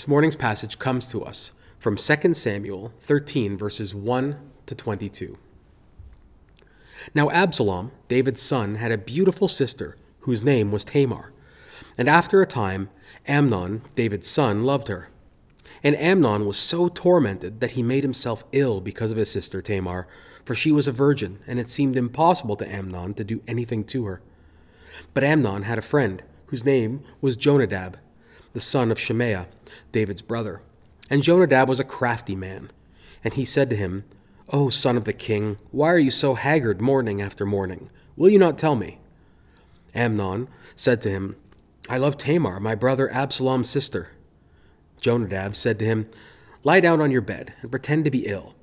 This morning's passage comes to us from 2 Samuel 13, verses 1 to 22. Now Absalom, David's son, had a beautiful sister whose name was Tamar. And after a time, Amnon, David's son, loved her. And Amnon was so tormented that he made himself ill because of his sister Tamar, for she was a virgin, and it seemed impossible to Amnon to do anything to her. But Amnon had a friend, whose name was Jonadab, the son of Shimea David's brother. And Jonadab was a crafty man. And he said to him, O son of the king, why are you so haggard morning after morning? Will you not tell me? Amnon said to him, I love Tamar, my brother Absalom's sister. Jonadab said to him, Lie down on your bed and pretend to be ill.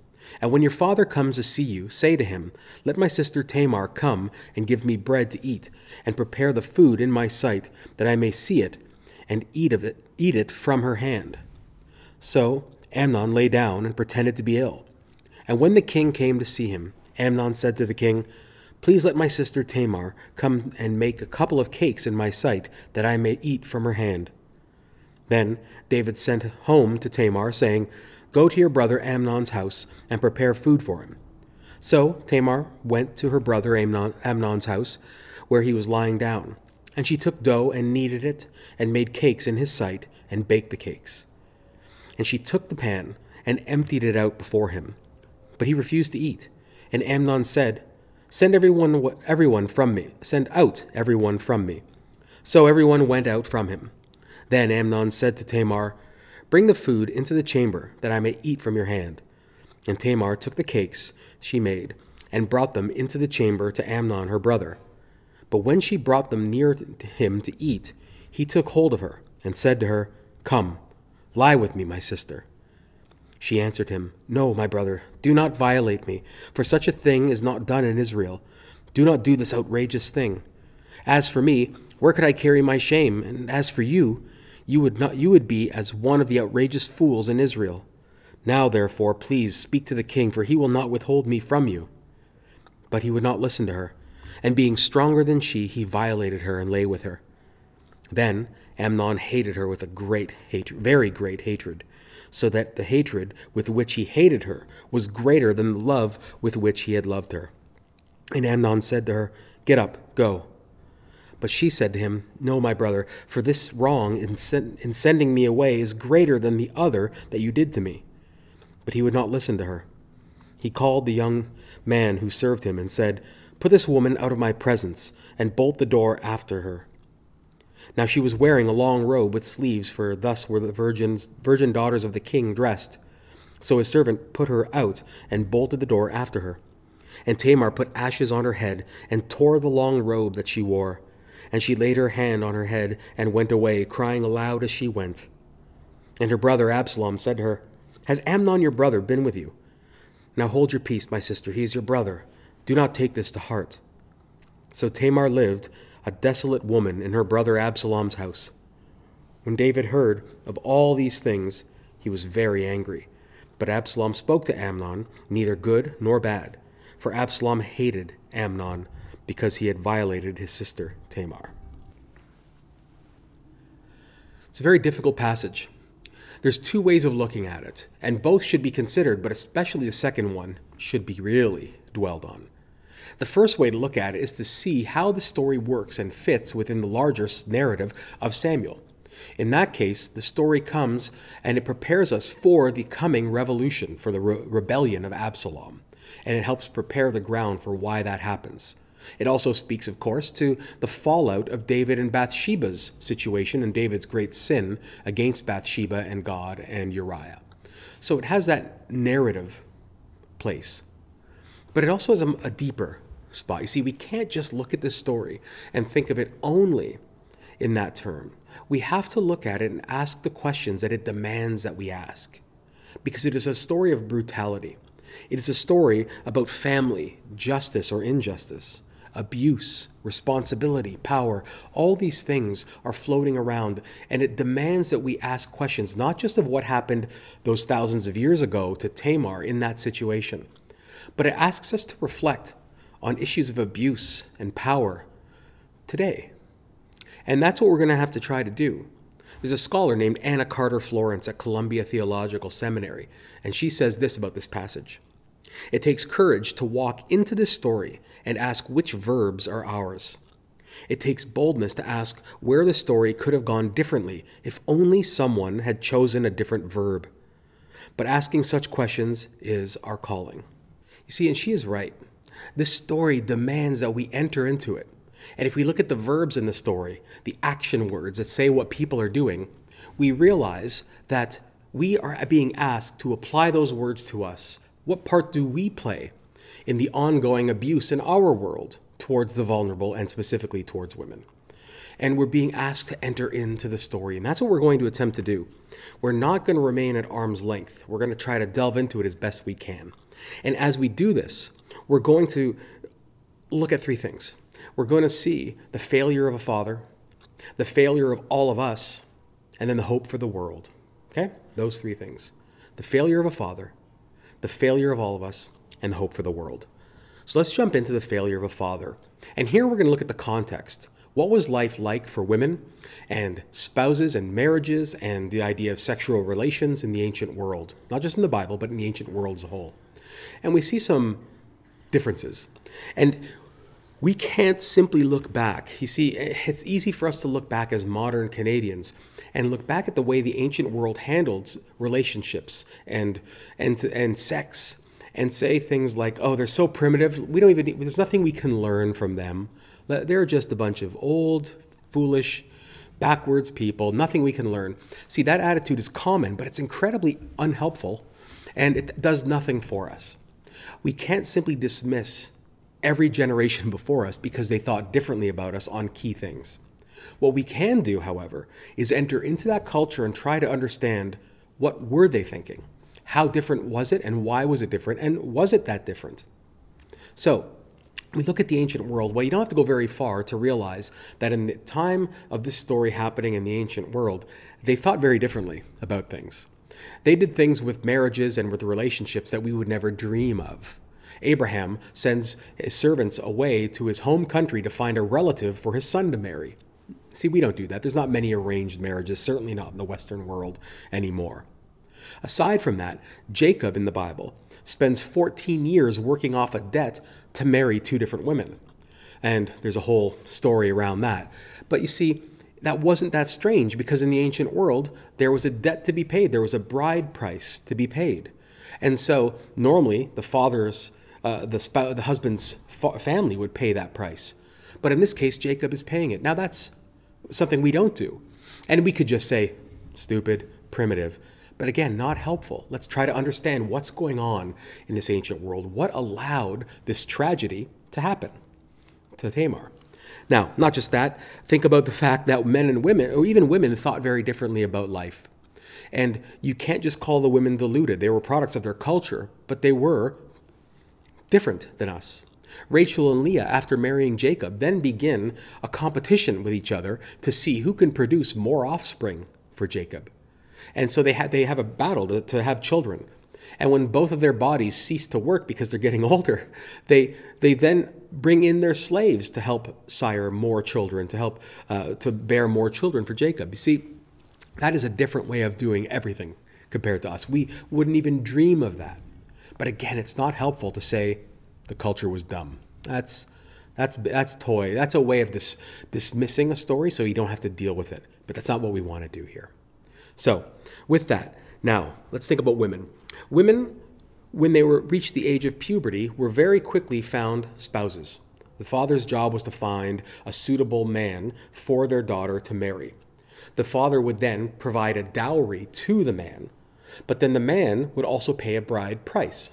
And when your father comes to see you, say to him, Let my sister Tamar come and give me bread to eat, and prepare the food in my sight, that I may see it and eat of it, eat it from her hand. So Amnon lay down and pretended to be ill. And when the king came to see him, Amnon said to the king, Please let my sister Tamar come and make a couple of cakes in my sight, that I may eat from her hand. Then David sent home to Tamar, saying, Go to your brother Amnon's house and prepare food for him. So Tamar went to her brother Amnon, Amnon's house, where he was lying down. And she took dough and kneaded it, and made cakes in his sight, and baked the cakes. And she took the pan, and emptied it out before him. But he refused to eat. And Amnon said, Send everyone, everyone from me. Send out everyone from me. So everyone went out from him. Then Amnon said to Tamar, Bring the food into the chamber, that I may eat from your hand. And Tamar took the cakes she made, and brought them into the chamber to Amnon her brother. But when she brought them near to him to eat, he took hold of her, and said to her, Come, lie with me, my sister. She answered him, No, my brother, do not violate me, for such a thing is not done in Israel. Do not do this outrageous thing. As for me, where could I carry my shame? And as for you, you would not you would be as one of the outrageous fools in Israel. Now therefore, please speak to the king, for he will not withhold me from you. But he would not listen to her and being stronger than she, he violated her and lay with her. Then Amnon hated her with a great hatred, very great hatred, so that the hatred with which he hated her was greater than the love with which he had loved her. And Amnon said to her, Get up, go. But she said to him, No, my brother, for this wrong in, sen- in sending me away is greater than the other that you did to me. But he would not listen to her. He called the young man who served him and said, Put this woman out of my presence, and bolt the door after her. Now she was wearing a long robe with sleeves, for thus were the virgins, virgin daughters of the king dressed. So his servant put her out and bolted the door after her. And Tamar put ashes on her head and tore the long robe that she wore. And she laid her hand on her head and went away, crying aloud as she went. And her brother Absalom said to her, Has Amnon your brother been with you? Now hold your peace, my sister, he is your brother. Do not take this to heart. So Tamar lived, a desolate woman, in her brother Absalom's house. When David heard of all these things, he was very angry. But Absalom spoke to Amnon, neither good nor bad, for Absalom hated Amnon because he had violated his sister Tamar. It's a very difficult passage. There's two ways of looking at it, and both should be considered, but especially the second one should be really dwelled on. The first way to look at it is to see how the story works and fits within the larger narrative of Samuel. In that case, the story comes and it prepares us for the coming revolution, for the re- rebellion of Absalom, and it helps prepare the ground for why that happens. It also speaks, of course, to the fallout of David and Bathsheba's situation and David's great sin against Bathsheba and God and Uriah. So it has that narrative place. But it also has a, a deeper spot. You see, we can't just look at this story and think of it only in that term. We have to look at it and ask the questions that it demands that we ask. Because it is a story of brutality. It is a story about family, justice or injustice, abuse, responsibility, power. All these things are floating around, and it demands that we ask questions, not just of what happened those thousands of years ago to Tamar in that situation, but it asks us to reflect on issues of abuse and power today. And that's what we're going to have to try to do. There's a scholar named Anna Carter Florence at Columbia Theological Seminary, and she says this about this passage It takes courage to walk into this story and ask which verbs are ours. It takes boldness to ask where the story could have gone differently if only someone had chosen a different verb. But asking such questions is our calling. You see, and she is right. This story demands that we enter into it. And if we look at the verbs in the story, the action words that say what people are doing, we realize that we are being asked to apply those words to us. What part do we play in the ongoing abuse in our world towards the vulnerable and specifically towards women? And we're being asked to enter into the story. And that's what we're going to attempt to do. We're not going to remain at arm's length. We're going to try to delve into it as best we can. And as we do this, we're going to look at three things. We're going to see the failure of a father, the failure of all of us, and then the hope for the world. Okay? Those three things the failure of a father, the failure of all of us, and the hope for the world. So let's jump into the failure of a father. And here we're going to look at the context. What was life like for women and spouses and marriages and the idea of sexual relations in the ancient world? Not just in the Bible, but in the ancient world as a whole. And we see some differences. And we can't simply look back. You see, it's easy for us to look back as modern Canadians and look back at the way the ancient world handled relationships and and and sex and say things like, "Oh, they're so primitive. We don't even there's nothing we can learn from them. They're just a bunch of old, foolish, backwards people. Nothing we can learn." See, that attitude is common, but it's incredibly unhelpful and it does nothing for us. We can't simply dismiss every generation before us because they thought differently about us on key things. What we can do, however, is enter into that culture and try to understand what were they thinking? How different was it and why was it different and was it that different? So, we look at the ancient world, well, you don't have to go very far to realize that in the time of this story happening in the ancient world, they thought very differently about things. They did things with marriages and with relationships that we would never dream of. Abraham sends his servants away to his home country to find a relative for his son to marry. See, we don't do that. There's not many arranged marriages, certainly not in the Western world anymore. Aside from that, Jacob in the Bible spends 14 years working off a debt to marry two different women. And there's a whole story around that. But you see, that wasn't that strange because in the ancient world, there was a debt to be paid, there was a bride price to be paid. And so normally the father's uh, the, spouse, the husband's fa- family would pay that price. But in this case, Jacob is paying it. Now, that's something we don't do. And we could just say, stupid, primitive. But again, not helpful. Let's try to understand what's going on in this ancient world. What allowed this tragedy to happen to Tamar? Now, not just that, think about the fact that men and women, or even women, thought very differently about life. And you can't just call the women deluded. They were products of their culture, but they were different than us. Rachel and Leah, after marrying Jacob, then begin a competition with each other to see who can produce more offspring for Jacob. And so they, ha- they have a battle to, to have children. And when both of their bodies cease to work because they're getting older, they, they then bring in their slaves to help sire more children, to help uh, to bear more children for Jacob. You see, that is a different way of doing everything compared to us. We wouldn't even dream of that. But again, it's not helpful to say the culture was dumb. That's that's that's toy. That's a way of dis, dismissing a story so you don't have to deal with it. But that's not what we want to do here. So, with that, now let's think about women. Women, when they were reached the age of puberty, were very quickly found spouses. The father's job was to find a suitable man for their daughter to marry. The father would then provide a dowry to the man but then the man would also pay a bride price.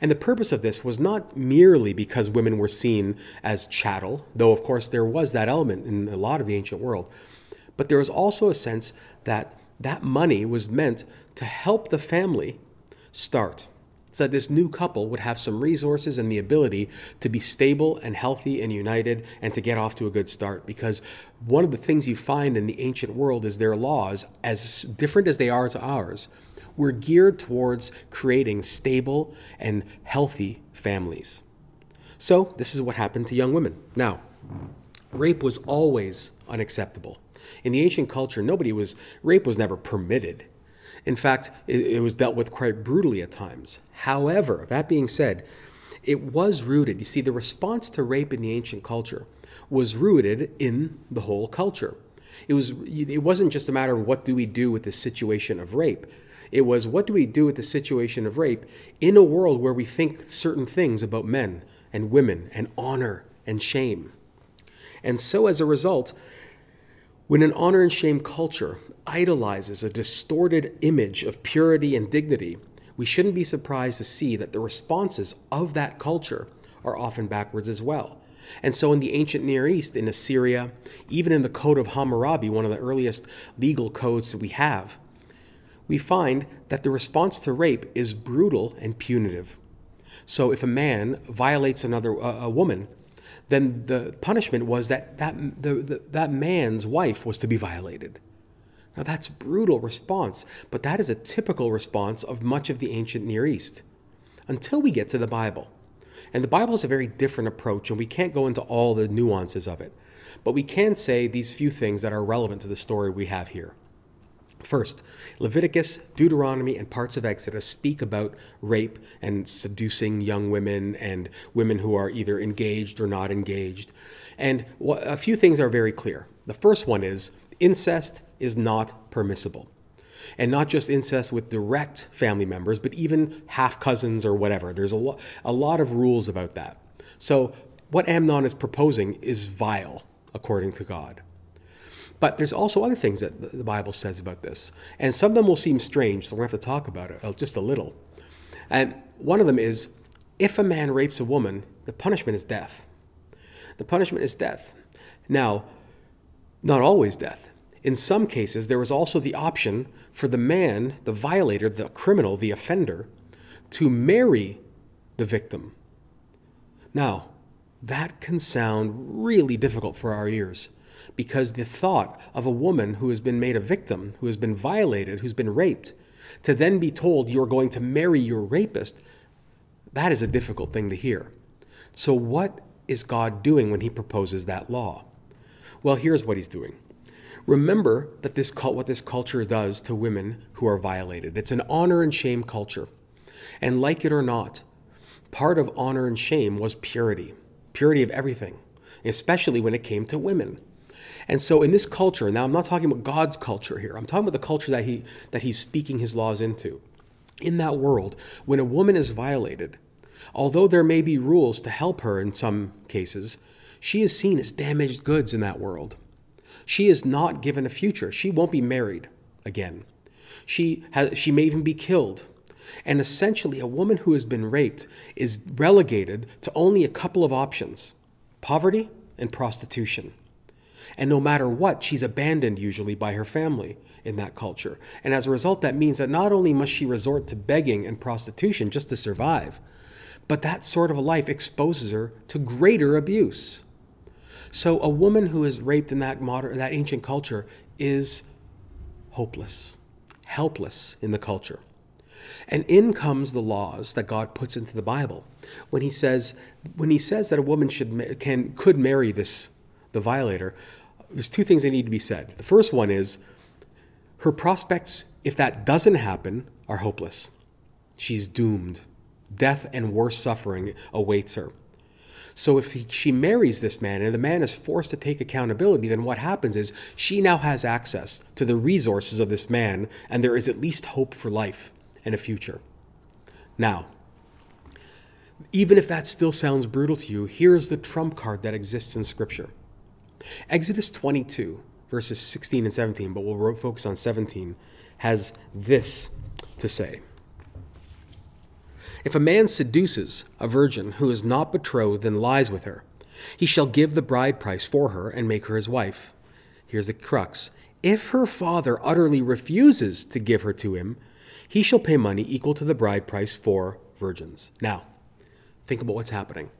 And the purpose of this was not merely because women were seen as chattel, though of course there was that element in a lot of the ancient world, but there was also a sense that that money was meant to help the family start so that this new couple would have some resources and the ability to be stable and healthy and united and to get off to a good start. Because one of the things you find in the ancient world is their laws, as different as they are to ours, were geared towards creating stable and healthy families. So, this is what happened to young women. Now, rape was always unacceptable. In the ancient culture, nobody was, rape was never permitted. In fact, it, it was dealt with quite brutally at times. However, that being said, it was rooted. You see, the response to rape in the ancient culture was rooted in the whole culture. It was it wasn't just a matter of what do we do with the situation of rape. It was what do we do with the situation of rape in a world where we think certain things about men and women and honor and shame. And so as a result, when an honor and shame culture idolizes a distorted image of purity and dignity, we shouldn't be surprised to see that the responses of that culture are often backwards as well. And so, in the ancient Near East, in Assyria, even in the Code of Hammurabi, one of the earliest legal codes that we have, we find that the response to rape is brutal and punitive. So, if a man violates another uh, a woman, then the punishment was that that, the, the, that man's wife was to be violated. Now, that's brutal response, but that is a typical response of much of the ancient Near East until we get to the Bible. And the Bible is a very different approach, and we can't go into all the nuances of it. But we can say these few things that are relevant to the story we have here. First, Leviticus, Deuteronomy, and parts of Exodus speak about rape and seducing young women and women who are either engaged or not engaged. And a few things are very clear. The first one is incest is not permissible. And not just incest with direct family members, but even half cousins or whatever. There's a, lo- a lot of rules about that. So, what Amnon is proposing is vile, according to God. But there's also other things that the Bible says about this. And some of them will seem strange, so we're going to have to talk about it uh, just a little. And one of them is if a man rapes a woman, the punishment is death. The punishment is death. Now, not always death. In some cases, there was also the option for the man, the violator, the criminal, the offender, to marry the victim. Now, that can sound really difficult for our ears because the thought of a woman who has been made a victim, who has been violated, who's been raped, to then be told you're going to marry your rapist, that is a difficult thing to hear. So, what is God doing when He proposes that law? Well, here's what He's doing Remember that this what this culture does to women who are violated. It's an honor and shame culture. And like it or not, part of honor and shame was purity, purity of everything, especially when it came to women. And so in this culture, now I'm not talking about God's culture here. I'm talking about the culture that he that he's speaking his laws into. In that world, when a woman is violated, although there may be rules to help her in some cases, she is seen as damaged goods in that world. She is not given a future. She won't be married again. She, has, she may even be killed. And essentially, a woman who has been raped is relegated to only a couple of options poverty and prostitution. And no matter what, she's abandoned usually by her family in that culture. And as a result, that means that not only must she resort to begging and prostitution just to survive, but that sort of a life exposes her to greater abuse. So a woman who is raped in that modern, that ancient culture is hopeless, helpless in the culture. And in comes the laws that God puts into the Bible. When he says when he says that a woman should can could marry this the violator, there's two things that need to be said. The first one is her prospects if that doesn't happen are hopeless. She's doomed. Death and worse suffering awaits her. So if he, she marries this man and the man is forced to take accountability, then what happens is she now has access to the resources of this man, and there is at least hope for life and a future. Now, even if that still sounds brutal to you, here's the trump card that exists in Scripture. Exodus 22, verses 16 and 17, but we'll focus on 17, has this to say. If a man seduces a virgin who is not betrothed and lies with her, he shall give the bride price for her and make her his wife. Here's the crux. If her father utterly refuses to give her to him, he shall pay money equal to the bride price for virgins. Now, think about what's happening.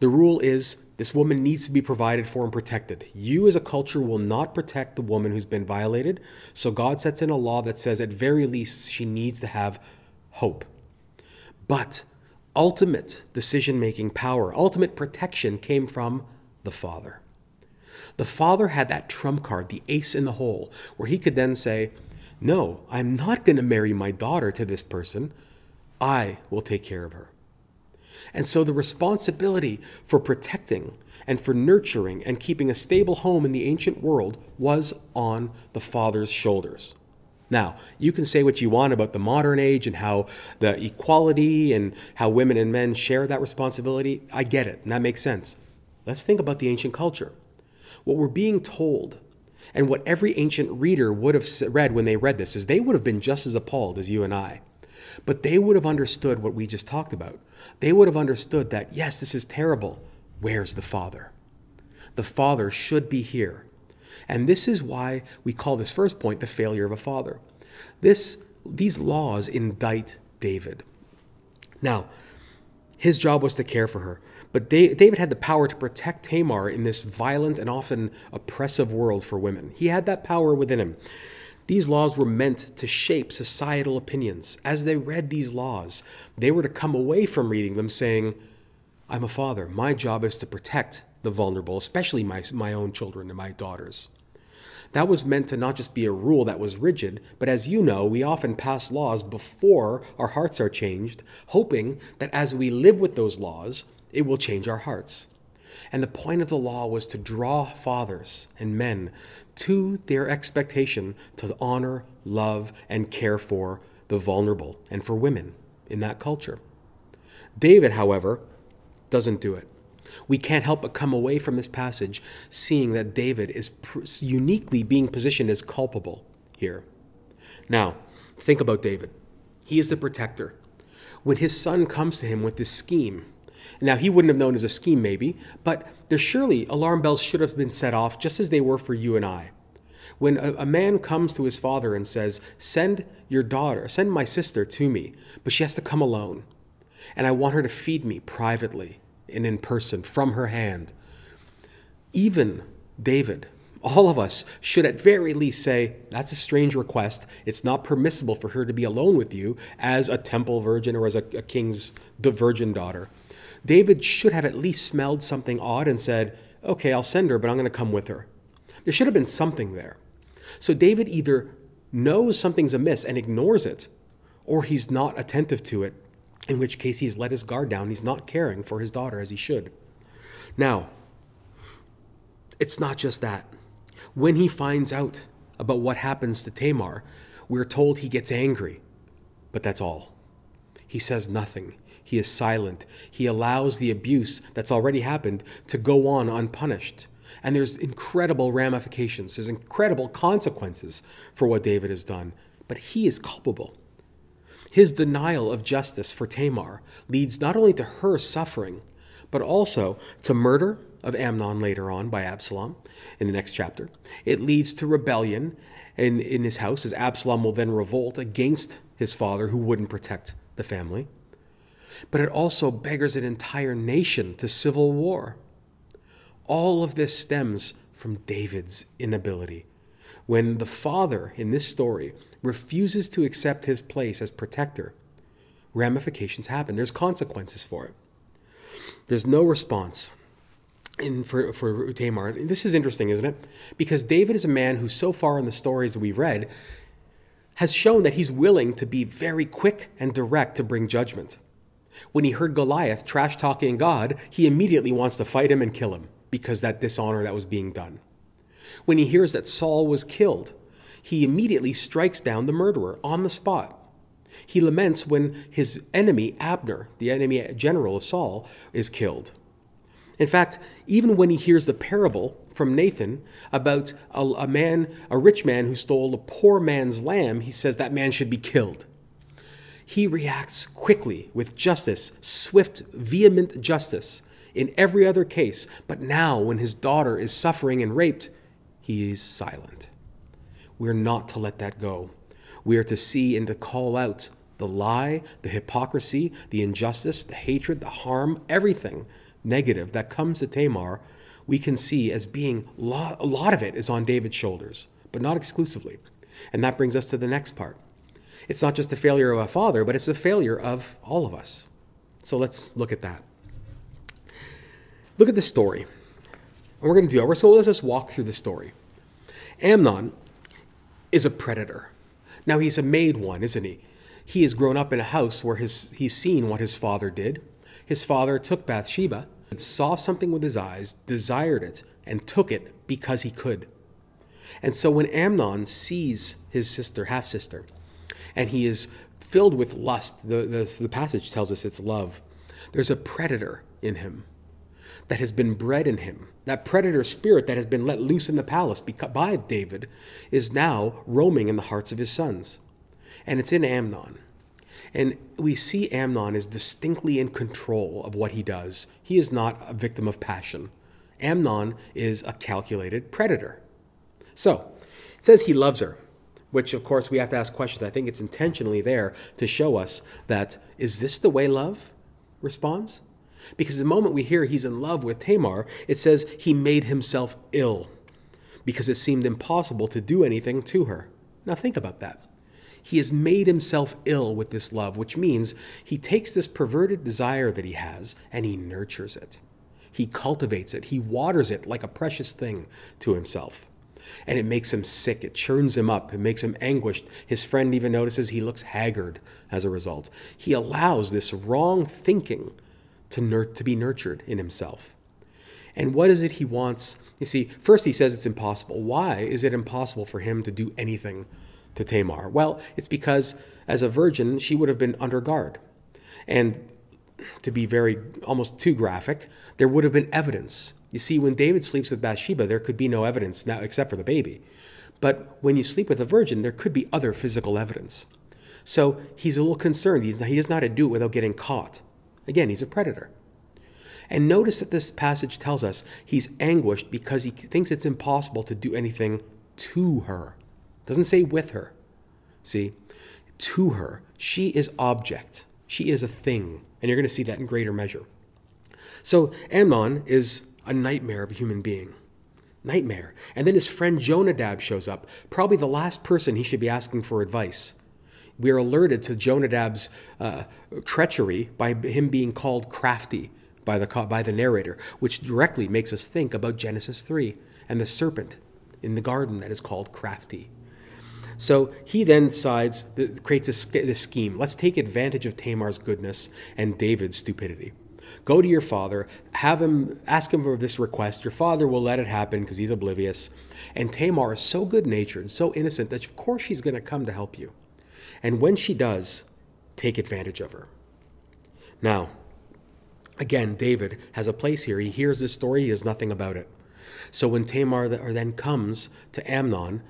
The rule is this woman needs to be provided for and protected. You, as a culture, will not protect the woman who's been violated. So God sets in a law that says, at very least, she needs to have hope. But ultimate decision making power, ultimate protection came from the Father. the father had that trump card, the ace in the hole, where he could then say, No, I'm not going to marry my daughter to this person. I will take care of her. And so the responsibility for protecting and for nurturing and keeping a stable home in the ancient world was on the father's shoulders. Now, you can say what you want about the modern age and how the equality and how women and men share that responsibility. I get it, and that makes sense. Let's think about the ancient culture. What we're being told, and what every ancient reader would have read when they read this, is they would have been just as appalled as you and I. But they would have understood what we just talked about. They would have understood that, yes, this is terrible. Where's the Father? The Father should be here. And this is why we call this first point the failure of a father. This, these laws indict David. Now, his job was to care for her, but David had the power to protect Tamar in this violent and often oppressive world for women. He had that power within him. These laws were meant to shape societal opinions. As they read these laws, they were to come away from reading them saying, I'm a father. My job is to protect the vulnerable, especially my, my own children and my daughters. That was meant to not just be a rule that was rigid, but as you know, we often pass laws before our hearts are changed, hoping that as we live with those laws, it will change our hearts. And the point of the law was to draw fathers and men to their expectation to honor, love, and care for the vulnerable and for women in that culture. David, however, doesn't do it. We can't help but come away from this passage seeing that David is uniquely being positioned as culpable here. Now, think about David. He is the protector. When his son comes to him with this scheme, now he wouldn't have known as a scheme, maybe, but there surely alarm bells should have been set off just as they were for you and I. When a, a man comes to his father and says, Send your daughter, send my sister to me, but she has to come alone, and I want her to feed me privately and in person from her hand. Even David, all of us should at very least say, That's a strange request. It's not permissible for her to be alone with you as a temple virgin or as a, a king's virgin daughter. David should have at least smelled something odd and said, Okay, I'll send her, but I'm going to come with her. There should have been something there. So David either knows something's amiss and ignores it, or he's not attentive to it in which case he's let his guard down. He's not caring for his daughter as he should. Now, it's not just that. When he finds out about what happens to Tamar, we're told he gets angry, but that's all. He says nothing. He is silent. He allows the abuse that's already happened to go on unpunished. And there's incredible ramifications, there's incredible consequences for what David has done, but he is culpable. His denial of justice for Tamar leads not only to her suffering, but also to murder of Amnon later on by Absalom in the next chapter. It leads to rebellion in, in his house as Absalom will then revolt against his father who wouldn't protect the family. But it also beggars an entire nation to civil war. All of this stems from David's inability. When the father in this story refuses to accept his place as protector, ramifications happen. There's consequences for it. There's no response in, for, for Tamar. This is interesting, isn't it? Because David is a man who, so far in the stories that we've read, has shown that he's willing to be very quick and direct to bring judgment. When he heard Goliath trash talking God, he immediately wants to fight him and kill him because that dishonor that was being done. When he hears that Saul was killed, he immediately strikes down the murderer on the spot. He laments when his enemy, Abner, the enemy general of Saul, is killed. In fact, even when he hears the parable from Nathan about a, a, man, a rich man who stole a poor man's lamb, he says that man should be killed. He reacts quickly with justice, swift, vehement justice in every other case, but now when his daughter is suffering and raped, he is silent. We're not to let that go. We are to see and to call out the lie, the hypocrisy, the injustice, the hatred, the harm, everything negative that comes to Tamar, we can see as being a lot of it is on David's shoulders, but not exclusively. And that brings us to the next part. It's not just a failure of a father, but it's a failure of all of us. So let's look at that. Look at the story. And we're going to do that. So let's just walk through the story. Amnon is a predator. Now he's a made one, isn't he? He has grown up in a house where his, he's seen what his father did. His father took Bathsheba, saw something with his eyes, desired it, and took it because he could. And so when Amnon sees his sister, half sister, and he is filled with lust, the, the, the passage tells us it's love, there's a predator in him that has been bred in him. That predator spirit that has been let loose in the palace by David is now roaming in the hearts of his sons. And it's in Amnon. And we see Amnon is distinctly in control of what he does. He is not a victim of passion. Amnon is a calculated predator. So, it says he loves her, which of course we have to ask questions. I think it's intentionally there to show us that is this the way love responds? Because the moment we hear he's in love with Tamar, it says he made himself ill because it seemed impossible to do anything to her. Now think about that. He has made himself ill with this love, which means he takes this perverted desire that he has and he nurtures it. He cultivates it, he waters it like a precious thing to himself. And it makes him sick, it churns him up, it makes him anguished. His friend even notices he looks haggard as a result. He allows this wrong thinking to, nur- to be nurtured in himself. And what is it he wants? You see, first he says it's impossible. Why is it impossible for him to do anything to Tamar? Well, it's because as a virgin, she would have been under guard. And to be very almost too graphic, there would have been evidence. You see, when David sleeps with Bathsheba, there could be no evidence now except for the baby. But when you sleep with a virgin, there could be other physical evidence. So he's a little concerned. He's, he doesn't know to do it without getting caught. Again, he's a predator. And notice that this passage tells us he's anguished because he thinks it's impossible to do anything to her. It doesn't say with her. See? To her. She is object. She is a thing. And you're going to see that in greater measure. So Amnon is a nightmare of a human being. Nightmare. And then his friend Jonadab shows up, probably the last person he should be asking for advice we are alerted to Jonadab's uh, treachery by him being called crafty by the, by the narrator, which directly makes us think about Genesis 3 and the serpent in the garden that is called crafty. So he then decides, creates a, scheme. Let's take advantage of Tamar's goodness and David's stupidity. Go to your father, have him ask him for this request. Your father will let it happen because he's oblivious. And Tamar is so good natured, so innocent that of course she's going to come to help you. And when she does, take advantage of her. Now, again, David has a place here. He hears this story, he has nothing about it. So when Tamar then comes to Amnon,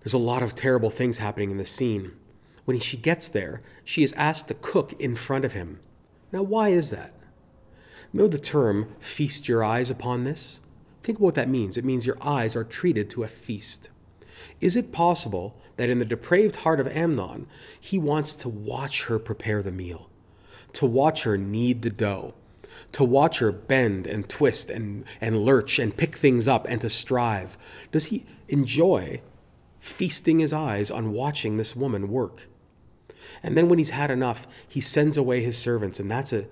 there's a lot of terrible things happening in the scene. When she gets there, she is asked to cook in front of him. Now, why is that? Know the term, feast your eyes upon this? Think about what that means. It means your eyes are treated to a feast. Is it possible that in the depraved heart of Amnon, he wants to watch her prepare the meal, to watch her knead the dough, to watch her bend and twist and, and lurch and pick things up and to strive? Does he enjoy feasting his eyes on watching this woman work? And then when he's had enough, he sends away his servants, and that's a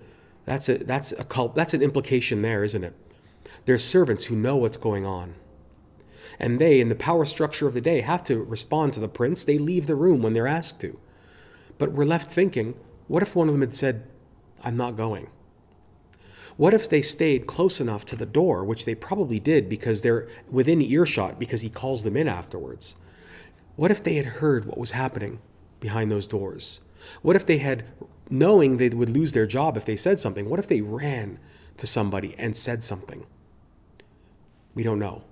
that's a that's a cult, that's an implication there, isn't it? There's servants who know what's going on. And they, in the power structure of the day, have to respond to the prince. They leave the room when they're asked to. But we're left thinking what if one of them had said, I'm not going? What if they stayed close enough to the door, which they probably did because they're within earshot because he calls them in afterwards? What if they had heard what was happening behind those doors? What if they had, knowing they would lose their job if they said something, what if they ran to somebody and said something? We don't know.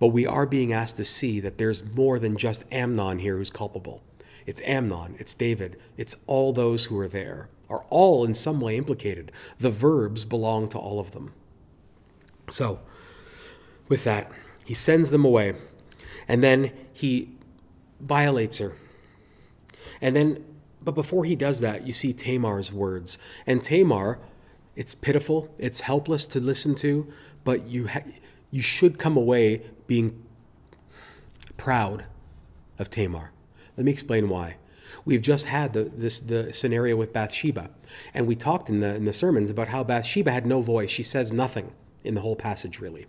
But we are being asked to see that there's more than just Amnon here who's culpable. It's Amnon, it's David, it's all those who are there, are all in some way implicated. The verbs belong to all of them. So, with that, he sends them away, and then he violates her. And then, but before he does that, you see Tamar's words. And Tamar, it's pitiful, it's helpless to listen to, but you ha- you should come away being proud of Tamar. Let me explain why. We've just had the, this, the scenario with Bathsheba, and we talked in the, in the sermons about how Bathsheba had no voice. She says nothing in the whole passage, really.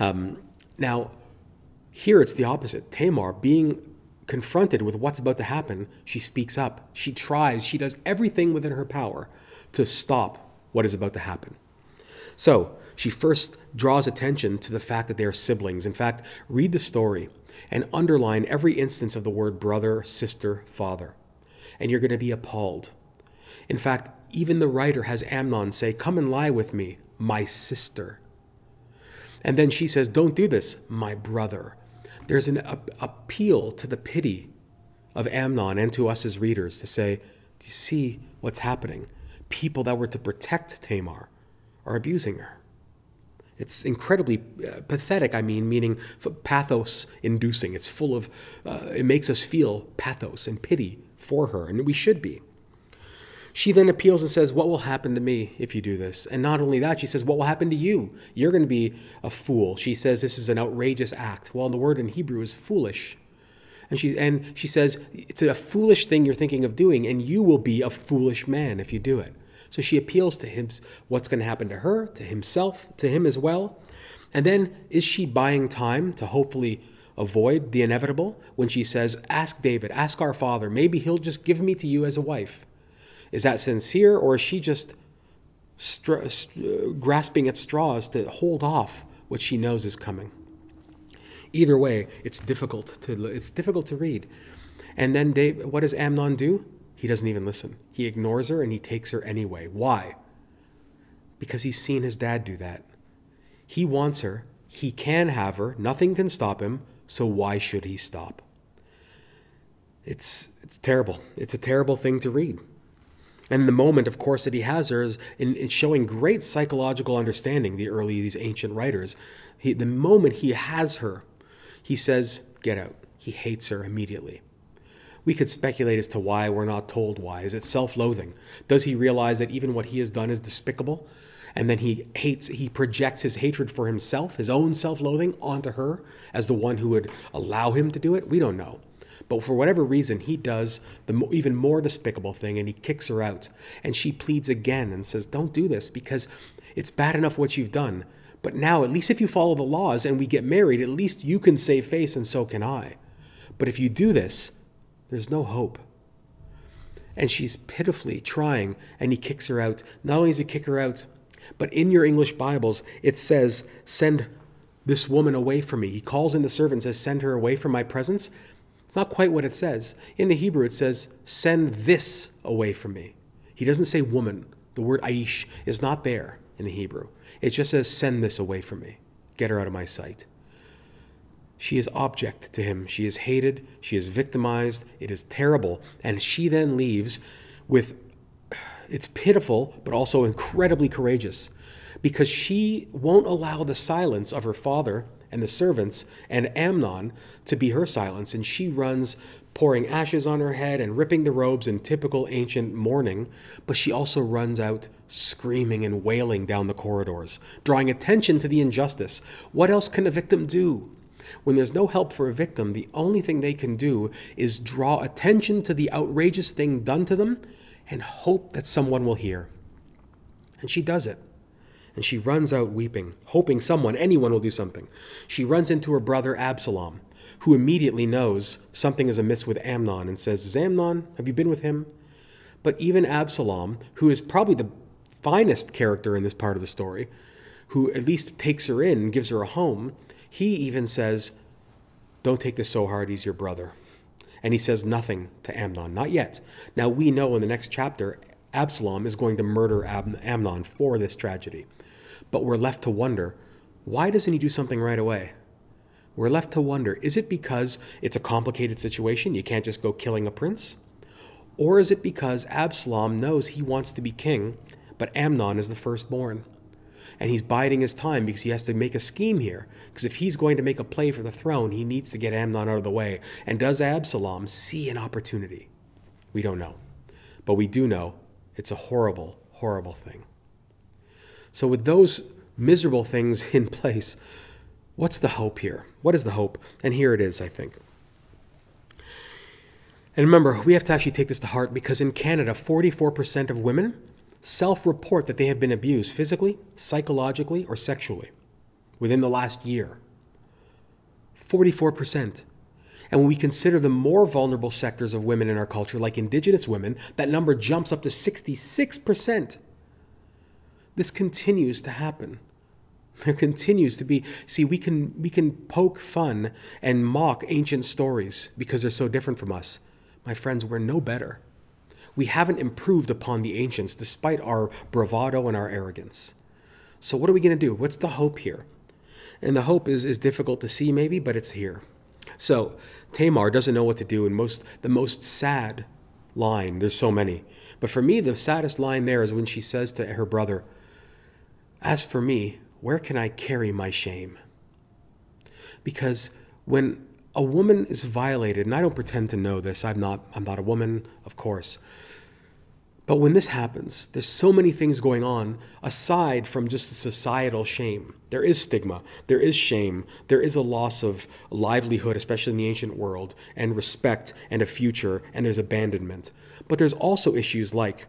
Um, now, here it's the opposite. Tamar, being confronted with what's about to happen, she speaks up. She tries, she does everything within her power to stop what is about to happen. So, she first draws attention to the fact that they are siblings. In fact, read the story and underline every instance of the word brother, sister, father, and you're going to be appalled. In fact, even the writer has Amnon say, Come and lie with me, my sister. And then she says, Don't do this, my brother. There's an appeal to the pity of Amnon and to us as readers to say, Do you see what's happening? People that were to protect Tamar are abusing her. It's incredibly uh, pathetic, I mean, meaning pathos inducing. It's full of, uh, it makes us feel pathos and pity for her, and we should be. She then appeals and says, What will happen to me if you do this? And not only that, she says, What will happen to you? You're going to be a fool. She says this is an outrageous act. Well, the word in Hebrew is foolish. And she, and she says, It's a foolish thing you're thinking of doing, and you will be a foolish man if you do it. So she appeals to him what's going to happen to her, to himself, to him as well. And then is she buying time to hopefully avoid the inevitable when she says, Ask David, ask our father, maybe he'll just give me to you as a wife? Is that sincere, or is she just stra- grasping at straws to hold off what she knows is coming? Either way, it's difficult to it's difficult to read. And then Dave, what does Amnon do? He doesn't even listen. He ignores her and he takes her anyway. Why? Because he's seen his dad do that. He wants her. He can have her. Nothing can stop him. So why should he stop? It's it's terrible. It's a terrible thing to read. And the moment, of course, that he has her is in, in showing great psychological understanding, the early, these ancient writers. He, the moment he has her, he says, Get out. He hates her immediately. We could speculate as to why, we're not told why. Is it self loathing? Does he realize that even what he has done is despicable? And then he hates, he projects his hatred for himself, his own self loathing, onto her as the one who would allow him to do it? We don't know. But for whatever reason, he does the even more despicable thing and he kicks her out. And she pleads again and says, Don't do this because it's bad enough what you've done. But now, at least if you follow the laws and we get married, at least you can save face and so can I. But if you do this, there's no hope. And she's pitifully trying, and he kicks her out. Not only does he kick her out, but in your English Bibles, it says, Send this woman away from me. He calls in the servant and says, Send her away from my presence. It's not quite what it says. In the Hebrew, it says, Send this away from me. He doesn't say woman. The word aish is not there in the Hebrew. It just says, Send this away from me. Get her out of my sight. She is object to him. She is hated. She is victimized. It is terrible. And she then leaves with, it's pitiful, but also incredibly courageous because she won't allow the silence of her father and the servants and Amnon to be her silence. And she runs, pouring ashes on her head and ripping the robes in typical ancient mourning. But she also runs out screaming and wailing down the corridors, drawing attention to the injustice. What else can a victim do? When there's no help for a victim, the only thing they can do is draw attention to the outrageous thing done to them and hope that someone will hear. And she does it. And she runs out weeping, hoping someone, anyone will do something. She runs into her brother Absalom, who immediately knows something is amiss with Amnon and says, Amnon, have you been with him? But even Absalom, who is probably the finest character in this part of the story, who at least takes her in and gives her a home, he even says, Don't take this so hard, he's your brother. And he says nothing to Amnon, not yet. Now we know in the next chapter, Absalom is going to murder Ab- Amnon for this tragedy. But we're left to wonder why doesn't he do something right away? We're left to wonder is it because it's a complicated situation? You can't just go killing a prince? Or is it because Absalom knows he wants to be king, but Amnon is the firstborn? And he's biding his time because he has to make a scheme here. Because if he's going to make a play for the throne, he needs to get Amnon out of the way. And does Absalom see an opportunity? We don't know. But we do know it's a horrible, horrible thing. So, with those miserable things in place, what's the hope here? What is the hope? And here it is, I think. And remember, we have to actually take this to heart because in Canada, 44% of women self report that they have been abused physically, psychologically, or sexually. within the last year. 44%. And when we consider the more vulnerable sectors of women in our culture, like Indigenous women, that number jumps up to 66%. This continues to happen. There continues to be see we can we can poke fun and mock ancient stories because they're so different from us. My friends, we're no better. We haven't improved upon the ancients despite our bravado and our arrogance. So what are we going to do? What's the hope here? And the hope is is difficult to see maybe, but it's here. So Tamar doesn't know what to do, and most the most sad line, there's so many. But for me, the saddest line there is when she says to her brother, As for me, where can I carry my shame? Because when a woman is violated, and I don't pretend to know this, I'm not, I'm not a woman, of course. But when this happens, there's so many things going on aside from just the societal shame. There is stigma, there is shame, there is a loss of livelihood, especially in the ancient world, and respect and a future, and there's abandonment. But there's also issues like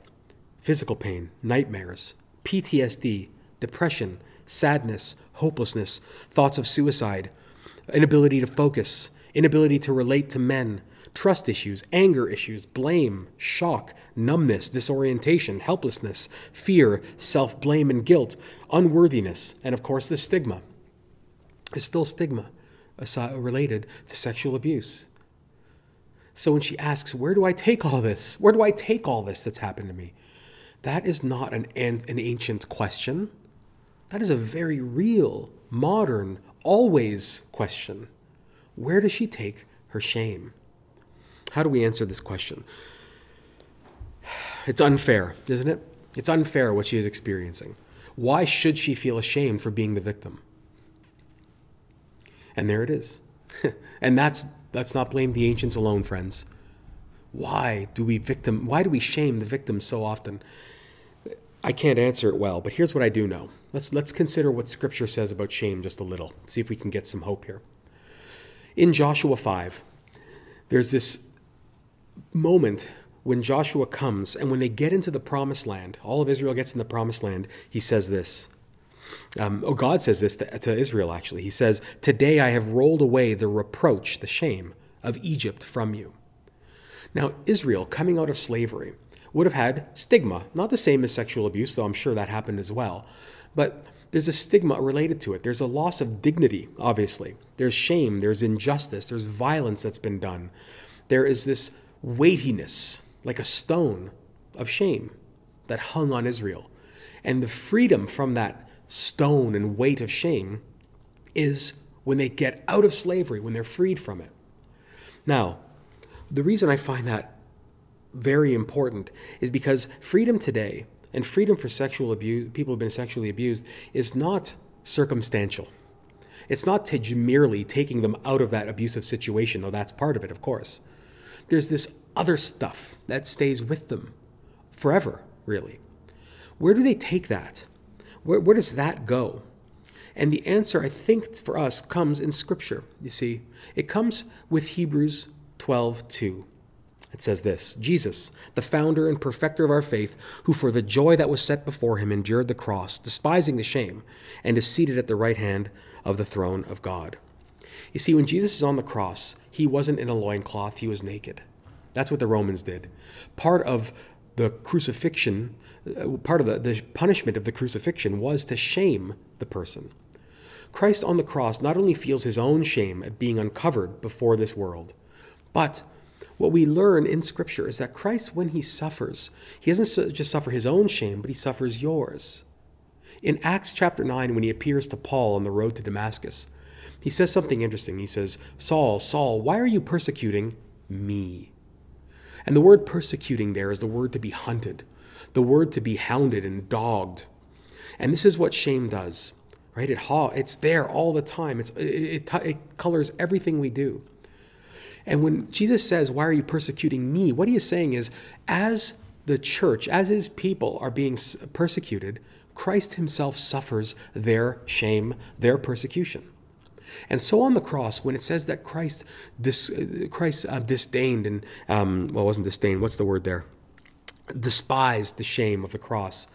physical pain, nightmares, PTSD, depression, sadness, hopelessness, thoughts of suicide, inability to focus, inability to relate to men, trust issues, anger issues, blame, shock, numbness, disorientation, helplessness, fear, self blame and guilt, unworthiness, and of course the stigma. There's still stigma related to sexual abuse. So when she asks, Where do I take all this? Where do I take all this that's happened to me? That is not an, an ancient question. That is a very real, modern, always question. Where does she take her shame? How do we answer this question? It's unfair, isn't it? It's unfair what she is experiencing. Why should she feel ashamed for being the victim? And there it is. and that's let's not blame the ancients alone, friends. Why do we victim why do we shame the victim so often? I can't answer it well, but here's what I do know. Let's let's consider what scripture says about shame just a little. See if we can get some hope here. In Joshua 5, there's this moment when Joshua comes and when they get into the promised land, all of Israel gets in the promised land, he says this. Um, oh, God says this to, to Israel, actually. He says, Today I have rolled away the reproach, the shame of Egypt from you. Now, Israel, coming out of slavery, would have had stigma, not the same as sexual abuse, though I'm sure that happened as well. But there's a stigma related to it. There's a loss of dignity, obviously. There's shame, there's injustice, there's violence that's been done. There is this weightiness, like a stone of shame, that hung on Israel. And the freedom from that stone and weight of shame is when they get out of slavery, when they're freed from it. Now, the reason I find that very important is because freedom today and freedom for sexual abuse, people who've been sexually abused, is not circumstantial. It's not merely taking them out of that abusive situation, though that's part of it, of course. There's this other stuff that stays with them forever, really. Where do they take that? Where, where does that go? And the answer, I think, for us comes in Scripture. You see, it comes with Hebrews 12 2. It says this Jesus, the founder and perfecter of our faith, who for the joy that was set before him endured the cross, despising the shame, and is seated at the right hand of the throne of God. You see, when Jesus is on the cross, he wasn't in a loincloth, he was naked. That's what the Romans did. Part of the crucifixion, uh, part of the, the punishment of the crucifixion was to shame the person. Christ on the cross not only feels his own shame at being uncovered before this world, but what we learn in Scripture is that Christ, when he suffers, he doesn't just suffer his own shame, but he suffers yours. In Acts chapter 9, when he appears to Paul on the road to Damascus, he says something interesting. He says, Saul, Saul, why are you persecuting me? And the word persecuting there is the word to be hunted, the word to be hounded and dogged. And this is what shame does, right? It ha- it's there all the time. It's, it, it, it colors everything we do. And when Jesus says, Why are you persecuting me? What he is saying is, as the church, as his people are being persecuted, Christ himself suffers their shame, their persecution. And so on the cross, when it says that Christ, dis, Christ uh, disdained and, um, well, wasn't disdained, what's the word there? Despised the shame of the cross.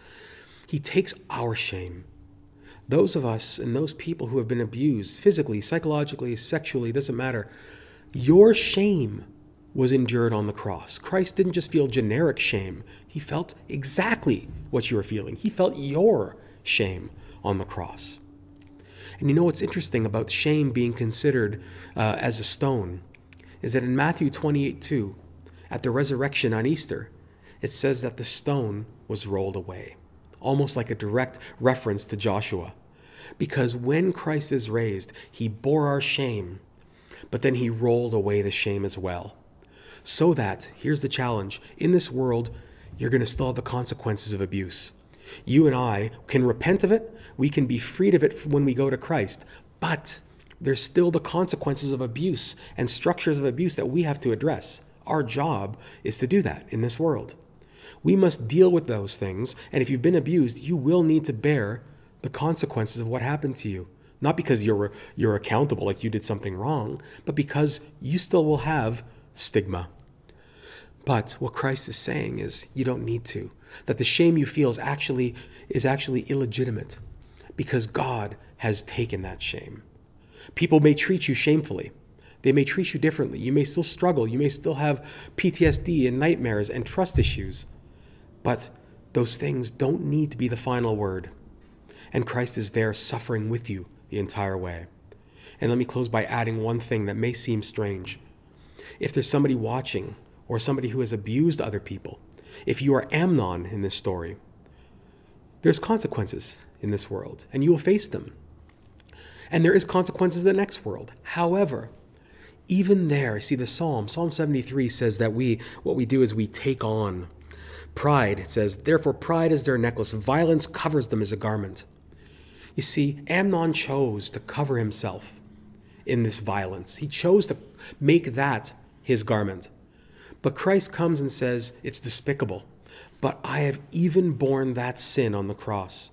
He takes our shame, Those of us and those people who have been abused physically, psychologically, sexually, doesn't matter. Your shame was endured on the cross. Christ didn't just feel generic shame, he felt exactly what you were feeling. He felt your shame on the cross. And you know what's interesting about shame being considered uh, as a stone is that in Matthew 28 2, at the resurrection on Easter, it says that the stone was rolled away, almost like a direct reference to Joshua. Because when Christ is raised, he bore our shame, but then he rolled away the shame as well. So that, here's the challenge in this world, you're going to still have the consequences of abuse. You and I can repent of it, we can be freed of it when we go to Christ, but there's still the consequences of abuse and structures of abuse that we have to address. Our job is to do that in this world. We must deal with those things, and if you've been abused, you will need to bear the consequences of what happened to you. Not because you're you're accountable like you did something wrong, but because you still will have stigma. But what Christ is saying is you don't need to. That the shame you feel is actually is actually illegitimate because God has taken that shame. People may treat you shamefully. They may treat you differently. You may still struggle. You may still have PTSD and nightmares and trust issues. But those things don't need to be the final word. And Christ is there suffering with you the entire way. And let me close by adding one thing that may seem strange. If there's somebody watching or somebody who has abused other people, if you are Amnon in this story, there's consequences in this world, and you will face them. And there is consequences in the next world. However, even there, see the Psalm, Psalm 73 says that we what we do is we take on pride. It says, Therefore pride is their necklace, violence covers them as a garment. You see, Amnon chose to cover himself in this violence. He chose to make that his garment. But Christ comes and says, It's despicable, but I have even borne that sin on the cross.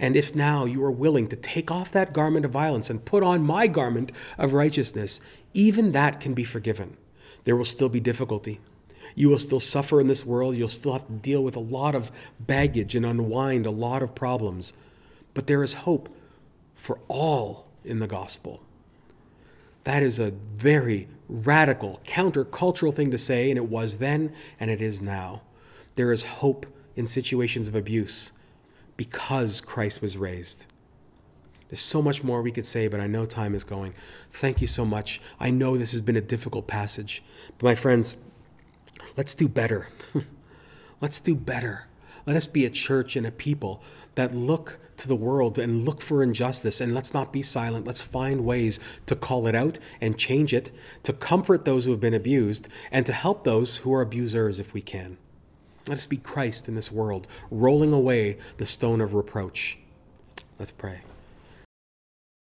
And if now you are willing to take off that garment of violence and put on my garment of righteousness, even that can be forgiven. There will still be difficulty. You will still suffer in this world. You'll still have to deal with a lot of baggage and unwind a lot of problems. But there is hope for all in the gospel. That is a very radical, countercultural thing to say, and it was then and it is now. There is hope in situations of abuse because Christ was raised. There's so much more we could say, but I know time is going. Thank you so much. I know this has been a difficult passage, but my friends, let's do better. let's do better. Let us be a church and a people that look to the world and look for injustice and let's not be silent. Let's find ways to call it out and change it, to comfort those who have been abused, and to help those who are abusers if we can. Let us be Christ in this world, rolling away the stone of reproach. Let's pray.